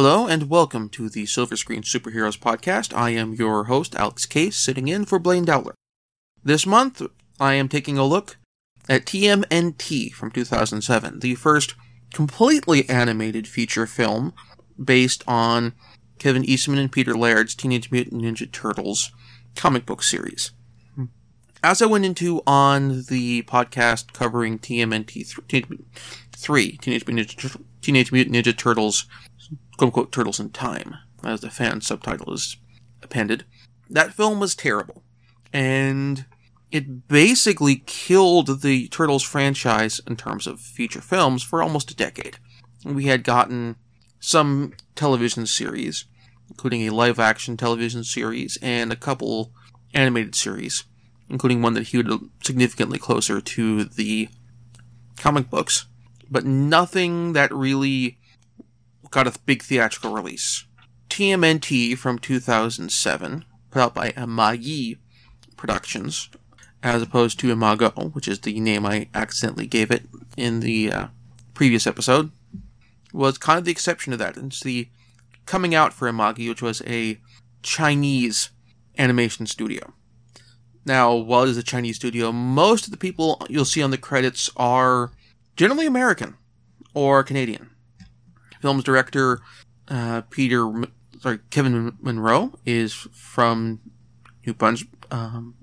Hello and welcome to the Silver Screen Superheroes podcast. I am your host, Alex Case, sitting in for Blaine Dowler. This month, I am taking a look at TMNT from 2007, the first completely animated feature film based on Kevin Eastman and Peter Laird's Teenage Mutant Ninja Turtles comic book series. As I went into on the podcast covering TMNT 3, Teenage Mutant Ninja, Teenage Mutant Ninja Turtles quote unquote Turtles in Time, as the fan subtitle is appended. That film was terrible. And it basically killed the Turtles franchise in terms of feature films for almost a decade. We had gotten some television series, including a live action television series and a couple animated series, including one that hewed significantly closer to the comic books, but nothing that really got a big theatrical release. TMNT from 2007, put out by Imagi Productions, as opposed to Imago, which is the name I accidentally gave it in the uh, previous episode, was kind of the exception to that. It's the coming out for Imagi, which was a Chinese animation studio. Now, while it is a Chinese studio, most of the people you'll see on the credits are generally American or Canadian film's director uh, Peter, sorry, Kevin Munroe is from New Brunswick, um,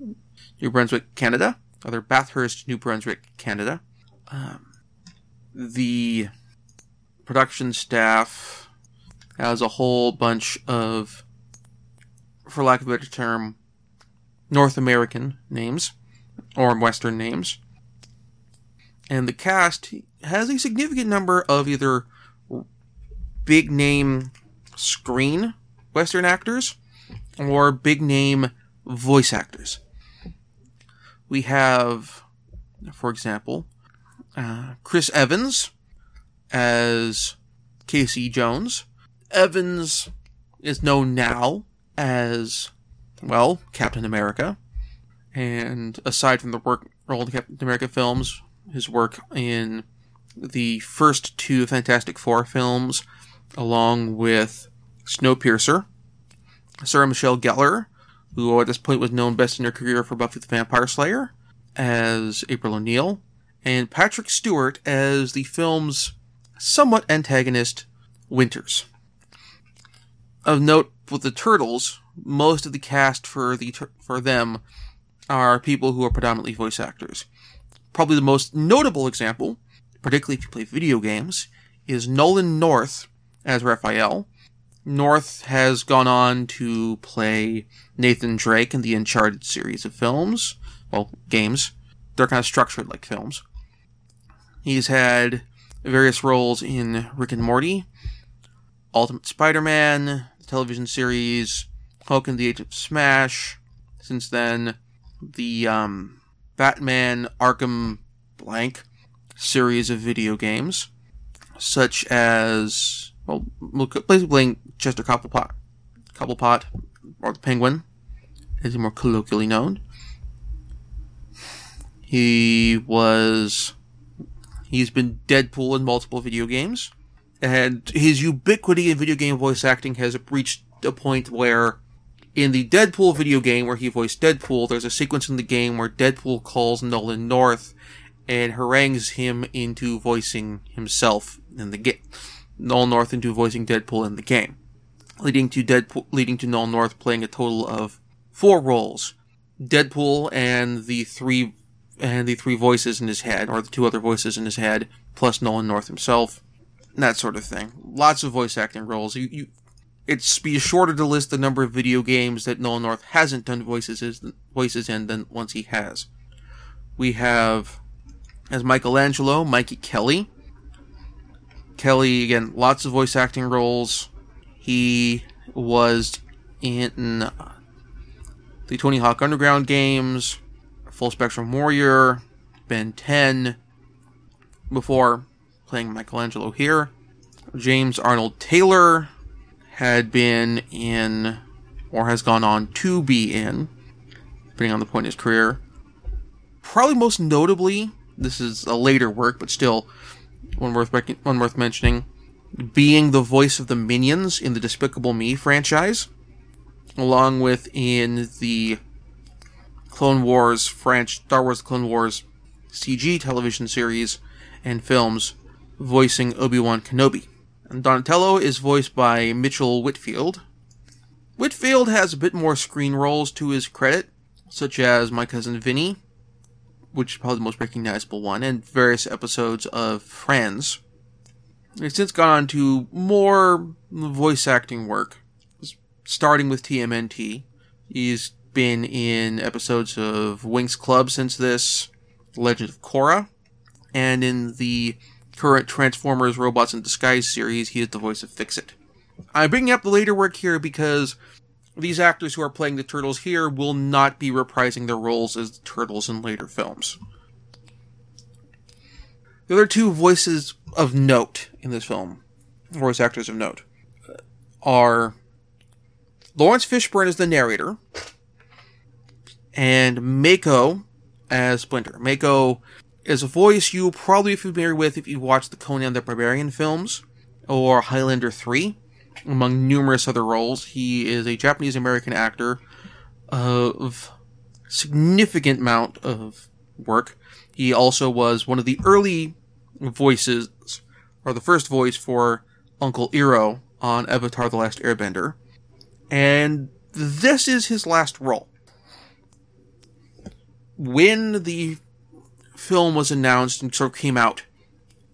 New Brunswick, Canada, other Bathurst, New Brunswick, Canada. Um, the production staff has a whole bunch of, for lack of a better term, North American names or Western names. And the cast has a significant number of either big name screen Western actors or big name voice actors. We have, for example, uh, Chris Evans as Casey Jones. Evans is known now as, well, Captain America. And aside from the work role in Captain America films, his work in the first two Fantastic Four films along with Snowpiercer, Sarah Michelle Gellar, who at this point was known best in her career for Buffy the Vampire Slayer, as April O'Neil, and Patrick Stewart as the film's somewhat antagonist, Winters. Of note with the Turtles, most of the cast for the for them are people who are predominantly voice actors. Probably the most notable example, particularly if you play video games, is Nolan North as Raphael. North has gone on to play Nathan Drake in the Uncharted series of films, well, games. They're kind of structured like films. He's had various roles in Rick and Morty, Ultimate Spider-Man, the television series, Hulk and the Age of Smash. Since then, the um, Batman Arkham Blank series of video games, such as well, basically playing Chester Cobblepot, Cobblepot, or the Penguin, as he's more colloquially known. He was, he's been Deadpool in multiple video games, and his ubiquity in video game voice acting has reached a point where, in the Deadpool video game where he voiced Deadpool, there's a sequence in the game where Deadpool calls Nolan North and harangues him into voicing himself in the game. Nolan North into voicing Deadpool in the game, leading to Deadpool, leading to Nolan North playing a total of four roles: Deadpool and the three and the three voices in his head, or the two other voices in his head, plus Nolan North himself, that sort of thing. Lots of voice acting roles. You, you it's be shorter to list the number of video games that Nolan North hasn't done voices voices in than once he has. We have as Michelangelo, Mikey Kelley, Kelley, again, lots of voice acting roles. He was in uh, the Tony Hawk Underground games, Full Spectrum Warrior, Ben 10, before playing Michelangelo here. James Arnold Taylor had been in, or has gone on to be in, depending on the point in his career. Probably most notably, this is a later work, but still, one worth one worth mentioning. being the voice of the Minions in the Despicable Me franchise, along with in the Clone Wars French Star Wars Clone Wars CG television series and films, voicing Obi-Wan Kenobi. And Donatello is voiced by Mitchell Whitfield. Whitfield has a bit more screen roles to his credit, such as My Cousin Vinny, which is probably the most recognizable one, and various episodes of Friends. He's since gone on to more voice acting work, starting with TMNT. He's been in episodes of Winx Club since this, Legend of Korra, and in the current Transformers Robots in Disguise series, he is the voice of Fix-It. I'm bringing up the later work here because these actors who are playing the Turtles here will not be reprising their roles as the Turtles in later films. The other two voices of note in this film, voice actors of note, are Laurence Fishburne as the narrator and Mako as Splinter. Mako is a voice you probably be familiar with if you watched the Conan the Barbarian films or Highlander 3, among numerous other roles. He is a Japanese American actor of significant amount of work. He also was one of the early voices, or the first voice for Uncle Iroh on Avatar The Last Airbender. And this is his last role. When the film was announced and sort of came out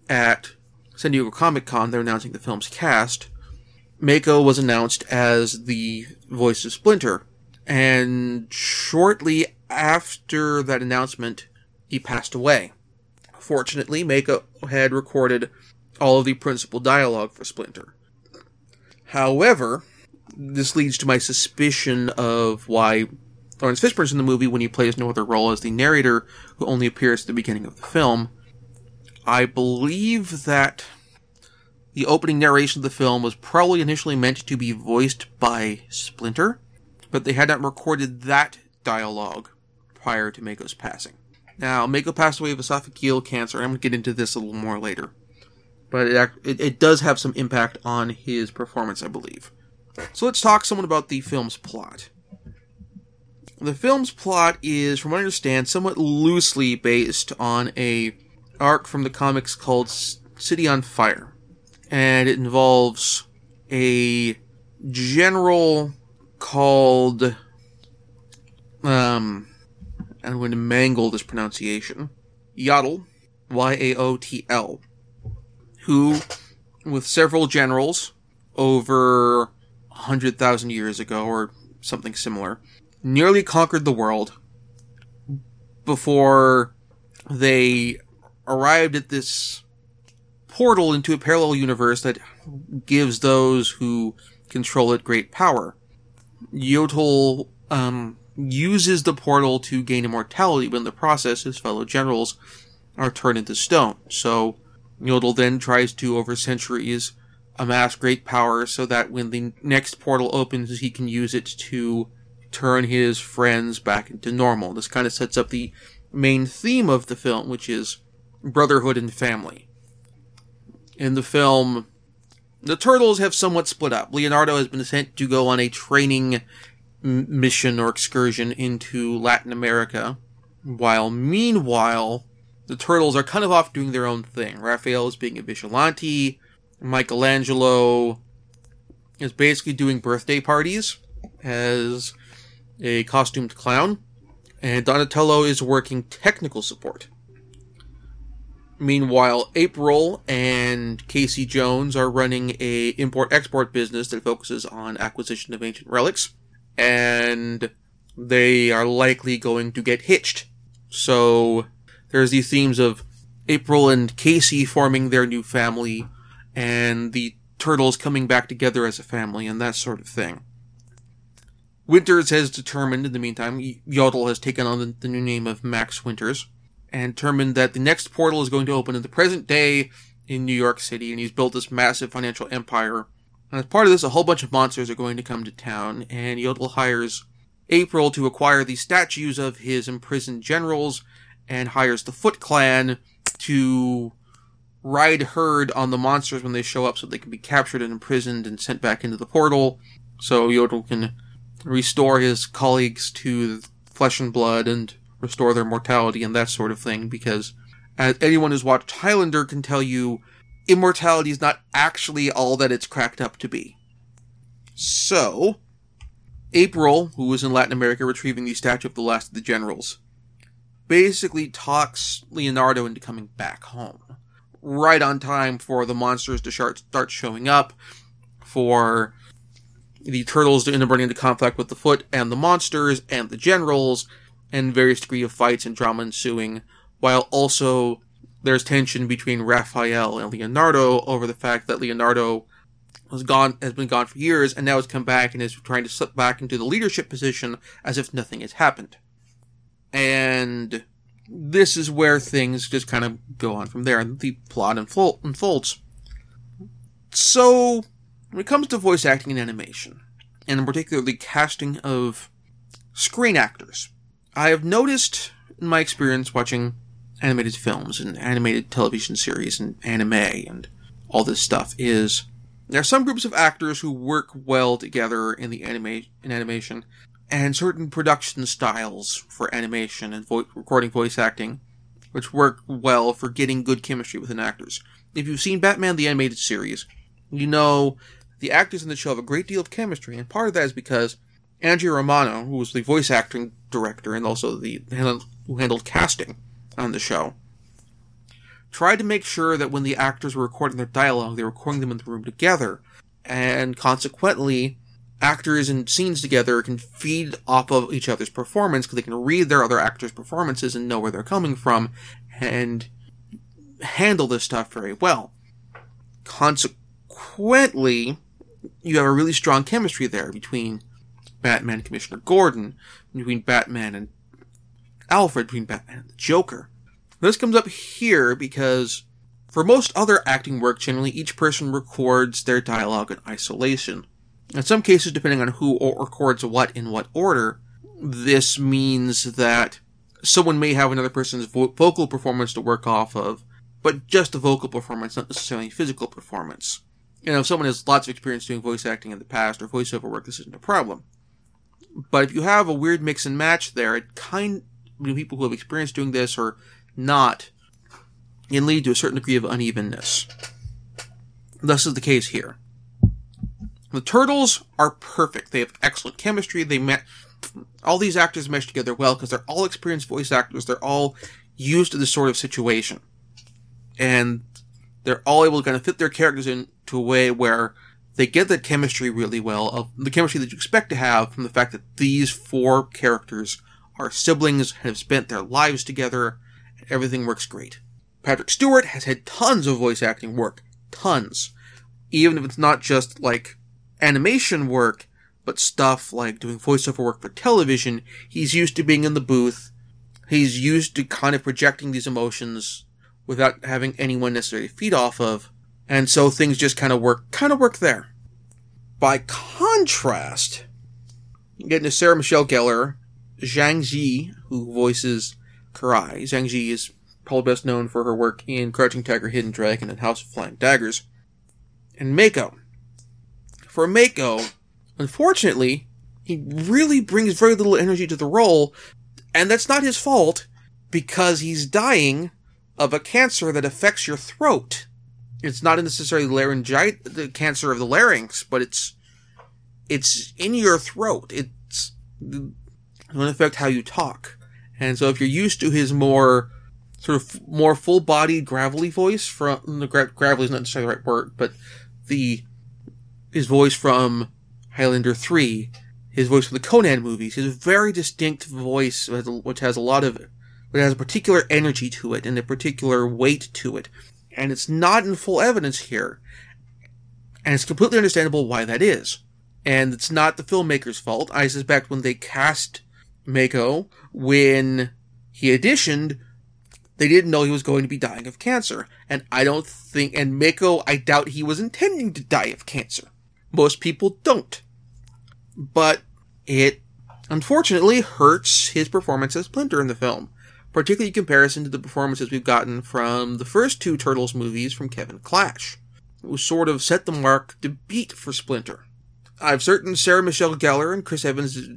at San Diego Comic Con, they're announcing the film's cast. Mako was announced as the voice of Splinter. And shortly after that announcement, he passed away. Fortunately, Mako had recorded all of the principal dialogue for Splinter. However, this leads to my suspicion of why Laurence Fishburne's in the movie when he plays no other role as the narrator who only appears at the beginning of the film. I believe that the opening narration of the film was probably initially meant to be voiced by Splinter, but they had not recorded that dialogue prior to Mako's passing. Now, Mako passed away of esophageal cancer, I'm going to get into this a little more later. But it, it, it does have some impact on his performance, I believe. So let's talk somewhat about the film's plot. The film's plot is, from what I understand, somewhat loosely based on a arc from the comics called City on Fire. And it involves a general called um I'm going to mangle this pronunciation. Yaotl, Y A O T L, who, with several generals over 100,000 years ago or something similar, nearly conquered the world before they arrived at this portal into a parallel universe that gives those who control it great power. Yaotl um, uses the portal to gain immortality, but in the process, his fellow generals are turned into stone. So Yaotl then tries to, over centuries, amass great power so that when the next portal opens, he can use it to turn his friends back into normal. This kind of sets up the main theme of the film, which is brotherhood and family. In the film, the turtles have somewhat split up. Leonardo has been sent to go on a training mission or excursion into Latin America, while meanwhile, the turtles are kind of off doing their own thing. Raphael is being a vigilante, Michelangelo is basically doing birthday parties as a costumed clown, and Donatello is working technical support. Meanwhile, April and Casey Jones are running a import-export business that focuses on acquisition of ancient relics, and they are likely going to get hitched. So there's these themes of April and Casey forming their new family, and the turtles coming back together as a family, and that sort of thing. Winters has determined, in the meantime, Yaotl has taken on the, the, new name of Max Winters, and determined that the next portal is going to open in the present day in New York City, and he's built this massive financial empire. And as part of this, a whole bunch of monsters are going to come to town, and Yaotl hires April to acquire the statues of his imprisoned generals, and hires the Foot Clan to ride herd on the monsters when they show up so they can be captured and imprisoned and sent back into the portal so Yaotl can restore his colleagues to flesh and blood and restore their mortality and that sort of thing because as anyone who's watched Highlander can tell you immortality is not actually all that it's cracked up to be. So, April, who was in Latin America retrieving the statue of the last of the generals, basically talks Leonardo into coming back home. Right on time for the monsters to start showing up, for the turtles to end up running into conflict with the foot and the monsters and the generals, and various degree of fights and drama ensuing, while also there's tension between Raphael and Leonardo over the fact that Leonardo was gone has been gone for years and now has come back and is trying to slip back into the leadership position as if nothing has happened. And this is where things just kind of go on from there and the plot unfolds. So, when it comes to voice acting and animation, and particularly casting of screen actors, I have noticed in my experience watching animated films and animated television series and anime and all this stuff is there are some groups of actors who work well together in the anime in animation and certain production styles for animation and vo- recording voice acting which work well for getting good chemistry within actors. If you've seen Batman the animated series, you know the actors in the show have a great deal of chemistry and part of that is because Andrea Romano, who was the voice acting director and also the who handled casting, on the show tried to make sure that when the actors were recording their dialogue, they were recording them in the room together, and consequently, actors and scenes together can feed off of each other's performance because they can read their other actors' performances and know where they're coming from, and handle this stuff very well. Consequently, you have a really strong chemistry there between Batman Commissioner Gordon, between Batman and Alfred between Batman and the Joker. This comes up here because for most other acting work, generally each person records their dialogue in isolation. In some cases, depending on who records what in what order, this means that someone may have another person's vo- vocal performance to work off of, but just a vocal performance, not necessarily physical performance. You know, if someone has lots of experience doing voice acting in the past or voiceover work, this isn't a problem. But if you have a weird mix and match there, it kind people who have experience doing this or not can lead to a certain degree of unevenness. This is the case here. The turtles are perfect. They have excellent chemistry. They met all these actors mesh together well because they're all experienced voice actors. They're all used to this sort of situation, and they're all able to kind of fit their characters into a way where they get that chemistry really well of the chemistry that you expect to have from the fact that these four characters are siblings and have spent their lives together. And everything works great. Patrick Stewart has had tons of voice acting work. Tons. Even if it's not just like animation work, but stuff like doing voiceover work for television, he's used to being in the booth. He's used to kind of projecting these emotions without having anyone necessarily feed off of. And so things just kind of work, kind of work there. By contrast, getting to Sarah Michelle Gellar, Zhang Ziyi, who voices Karai. Zhang Ziyi is probably best known for her work in Crouching Tiger, Hidden Dragon, and House of Flying Daggers. And Mako. For Mako, unfortunately, he really brings very little energy to the role, and that's not his fault, because he's dying of a cancer that affects your throat. It's not necessarily laryngitis, the cancer of the larynx, but it's it's in your throat. It's going to affect how you talk. And so if you're used to his more sort of more full bodied gravelly voice from the gra- gravelly is not necessarily the right word, but the his voice from Highlander 3, his voice from the Conan movies, his very distinct voice which has a lot of it has a particular energy to it and a particular weight to it. And it's not in full evidence here. And it's completely understandable why that is. And it's not the filmmaker's fault. I suspect when they cast Mako, when he auditioned, they didn't know he was going to be dying of cancer. And I don't think, and Mako, I doubt he was intending to die of cancer. Most people don't. But it unfortunately hurts his performance as Splinter in the film. Particularly in comparison to the performances we've gotten from the first two Turtles movies from Kevin Clash, who sort of set the mark to beat for Splinter. I'm certain Sarah Michelle Gellar and Chris Evans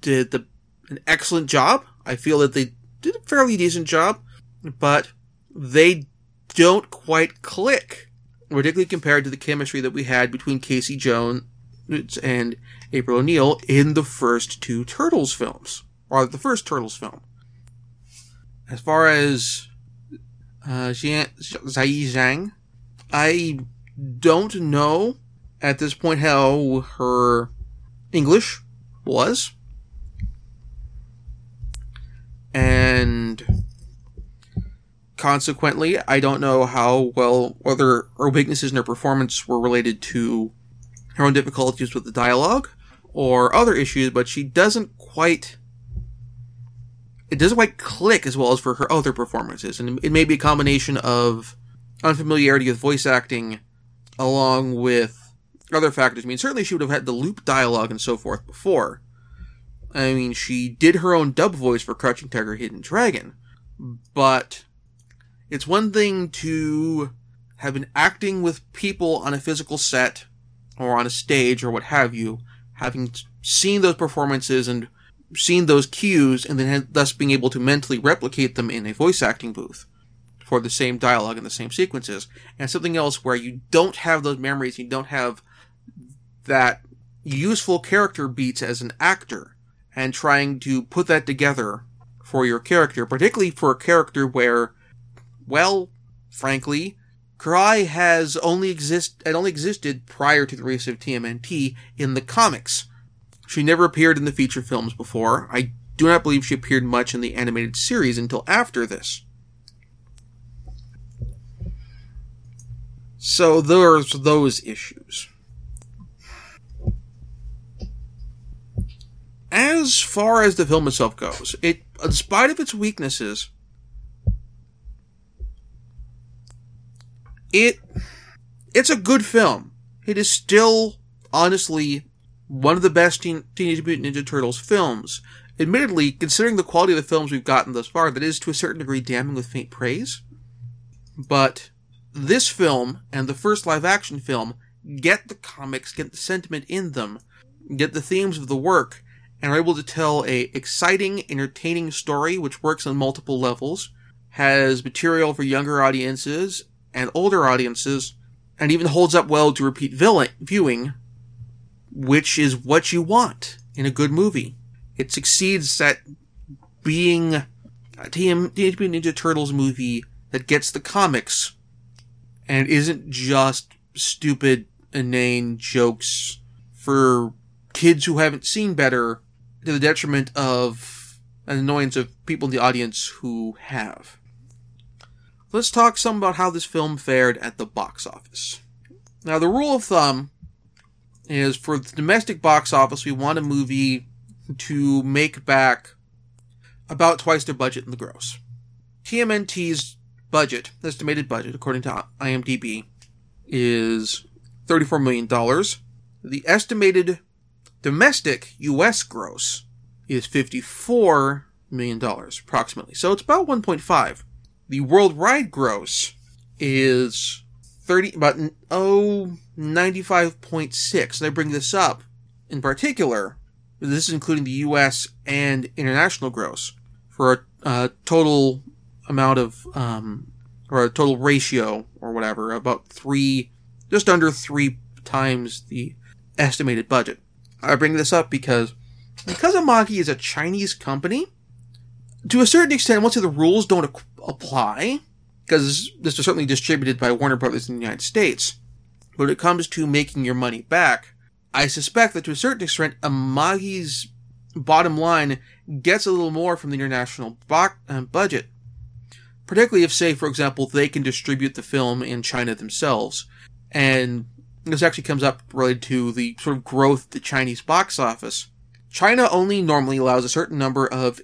did the, an excellent job. I feel that they did a fairly decent job, but they don't quite click, particularly compared to the chemistry that we had between Casey Jones and April O'Neil in the first two Turtles films, or the first Turtles film. As far as uh, Zai Zhang, I don't know at this point how her English was. And consequently, I don't know how well whether her weaknesses in her performance were related to her own difficulties with the dialogue or other issues, but she doesn't quite it doesn't quite click as well as for her other performances. And it may be a combination of unfamiliarity with voice acting along with other factors. I mean, certainly she would have had the loop dialogue and so forth before. I mean, she did her own dub voice for Crouching Tiger, Hidden Dragon. But it's one thing to have been acting with people on a physical set or on a stage or what have you, having seen those performances and seen those cues and then thus being able to mentally replicate them in a voice acting booth for the same dialogue and the same sequences. And something else where you don't have those memories, you don't have that useful character beats as an actor and trying to put that together for your character, particularly for a character where, well, frankly, Karai has only exist had only existed prior to the release of TMNT in the comics. She never appeared in the feature films before. I do not believe she appeared much in the animated series until after this. So there's those issues. As far as the film itself goes, it, in spite of its weaknesses, it, it's a good film. It is still, honestly, one of the best Teen- Teenage Mutant Ninja Turtles films. Admittedly, considering the quality of the films we've gotten thus far, that is to a certain degree damning with faint praise. But this film and the first live action film get the comics, get the sentiment in them, get the themes of the work, and are able to tell a exciting, entertaining story which works on multiple levels, has material for younger audiences and older audiences, and even holds up well to repeat viewing which is what you want in a good movie. It succeeds at being a Teenage Mutant Ninja Turtles movie that gets the comics and isn't just stupid, inane jokes for kids who haven't seen better to the detriment of an annoyance of people in the audience who have. Let's talk some about how this film fared at the box office. Now, the rule of thumb is for the domestic box office, we want a movie to make back about twice their budget in the gross. TMNT's budget, estimated budget, according to IMDb, is $34 million. The estimated domestic U.S. gross is $54 million, approximately. So it's about 1.5. The worldwide gross is 30, about, oh, 95.6. And I bring this up in particular, this is including the US and international gross, for a, total amount of, um, or a total ratio or whatever, about three, just under three times the estimated budget. I bring this up because, because Imagi is a Chinese company, to a certain extent, once the rules don't apply, because this was certainly distributed by Warner Brothers in the United States, when it comes to making your money back, I suspect that to a certain extent, Imagi's bottom line gets a little more from the international bo- uh, budget. Particularly if, say, for example, they can distribute the film in China themselves. And this actually comes up related to the sort of growth of the Chinese box office. China only normally allows a certain number of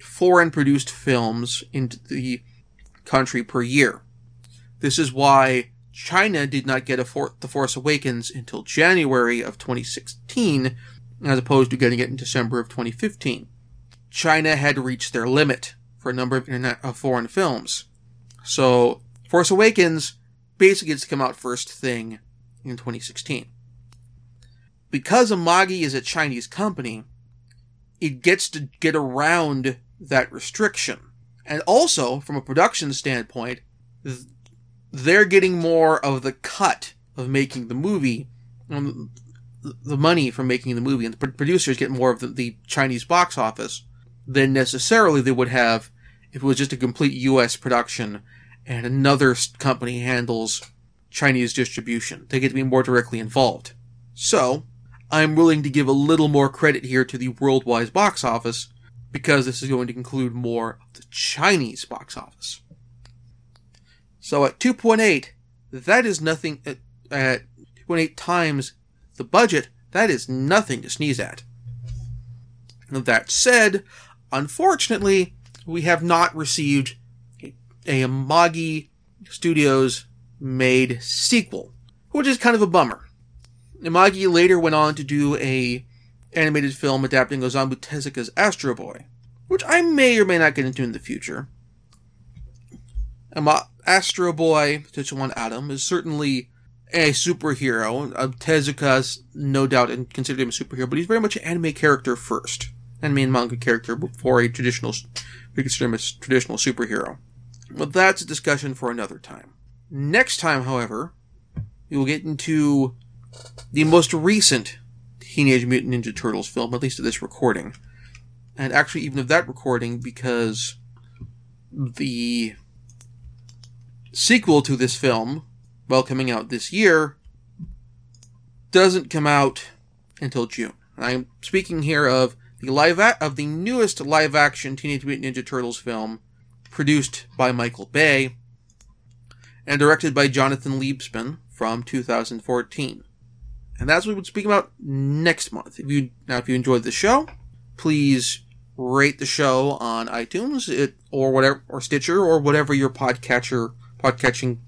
foreign produced films into the country per year. This is why China did not get For- The Force Awakens until January of 2016, as opposed to getting it in December of 2015. China had reached their limit for a number of internet of foreign films. So, Force Awakens basically gets to come out first thing in 2016. Because Imagi is a Chinese company, it gets to get around that restriction. And also, from a production standpoint, they're getting more of the cut of making the movie, um, the money from making the movie, and the producers get more of the, the Chinese box office than necessarily they would have if it was just a complete U.S. production and another company handles Chinese distribution. They get to be more directly involved. So, I'm willing to give a little more credit here to the worldwide box office because this is going to include more of the Chinese box office. So at 2.8, that is nothing, at, at 2.8 times the budget, that is nothing to sneeze at. That said, unfortunately, we have not received a, a Imagi Studios made sequel, which is kind of a bummer. Imagi later went on to do a animated film adapting Osamu Tezuka's Astro Boy, which I may or may not get into in the future. Astro Boy, Tetsuwan Atom, is certainly a superhero. Uh, Tezuka's no doubt and considered him a superhero, but he's very much an anime character first. Anime and manga character before a traditional, we consider him a traditional superhero. But that's a discussion for another time. Next time, however, we will get into the most recent Teenage Mutant Ninja Turtles film, at least of this recording. And actually, even of that recording, because the sequel to this film, while coming out this year, doesn't come out until June. I'm speaking here of the live a- of the newest live action Teenage Mutant Ninja Turtles film, produced by Michael Bay and directed by Jonathan Liebesman from 2014. And that's what we'll speak about next month. If you now, if you enjoyed the show, please rate the show on iTunes, it or whatever, or Stitcher, or whatever your podcatcher podcatching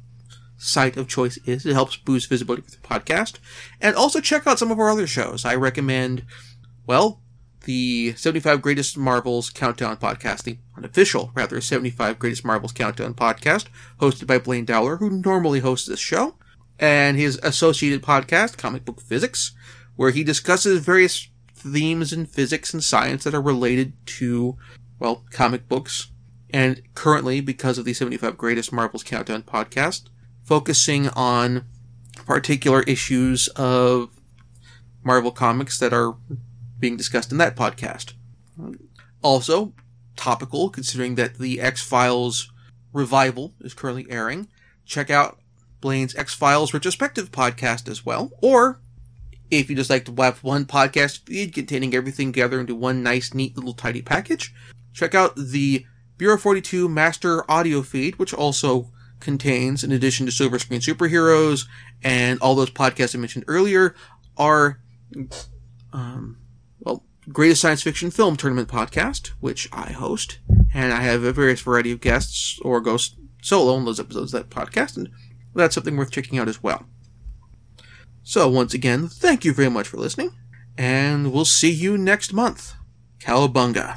site of choice is. It helps boost visibility for the podcast, and also check out some of our other shows. I recommend, well, the 75 Greatest Marvels Countdown podcast, the unofficial, rather, 75 Greatest Marvels Countdown podcast, hosted by Blaine Dowler, who normally hosts this show, and his associated podcast, Comic Book Physics, where he discusses various themes in physics and science that are related to, well, comic books. And currently, because of the 75 Greatest Marvels Countdown podcast, focusing on particular issues of Marvel comics that are being discussed in that podcast. Also, topical, considering that the X Files revival is currently airing. Check out Blaine's X Files retrospective podcast as well. Or, if you just like to have one podcast feed containing everything together into one nice, neat little tidy package, check out the Bureau 42 master audio feed, which also contains, in addition to Silver Screen Superheroes and all those podcasts I mentioned earlier, are um, Greatest Science Fiction Film Tournament podcast, which I host, and I have a various variety of guests or go solo on those episodes of that podcast, and that's something worth checking out as well. So once again, thank you very much for listening, and we'll see you next month. Cowabunga.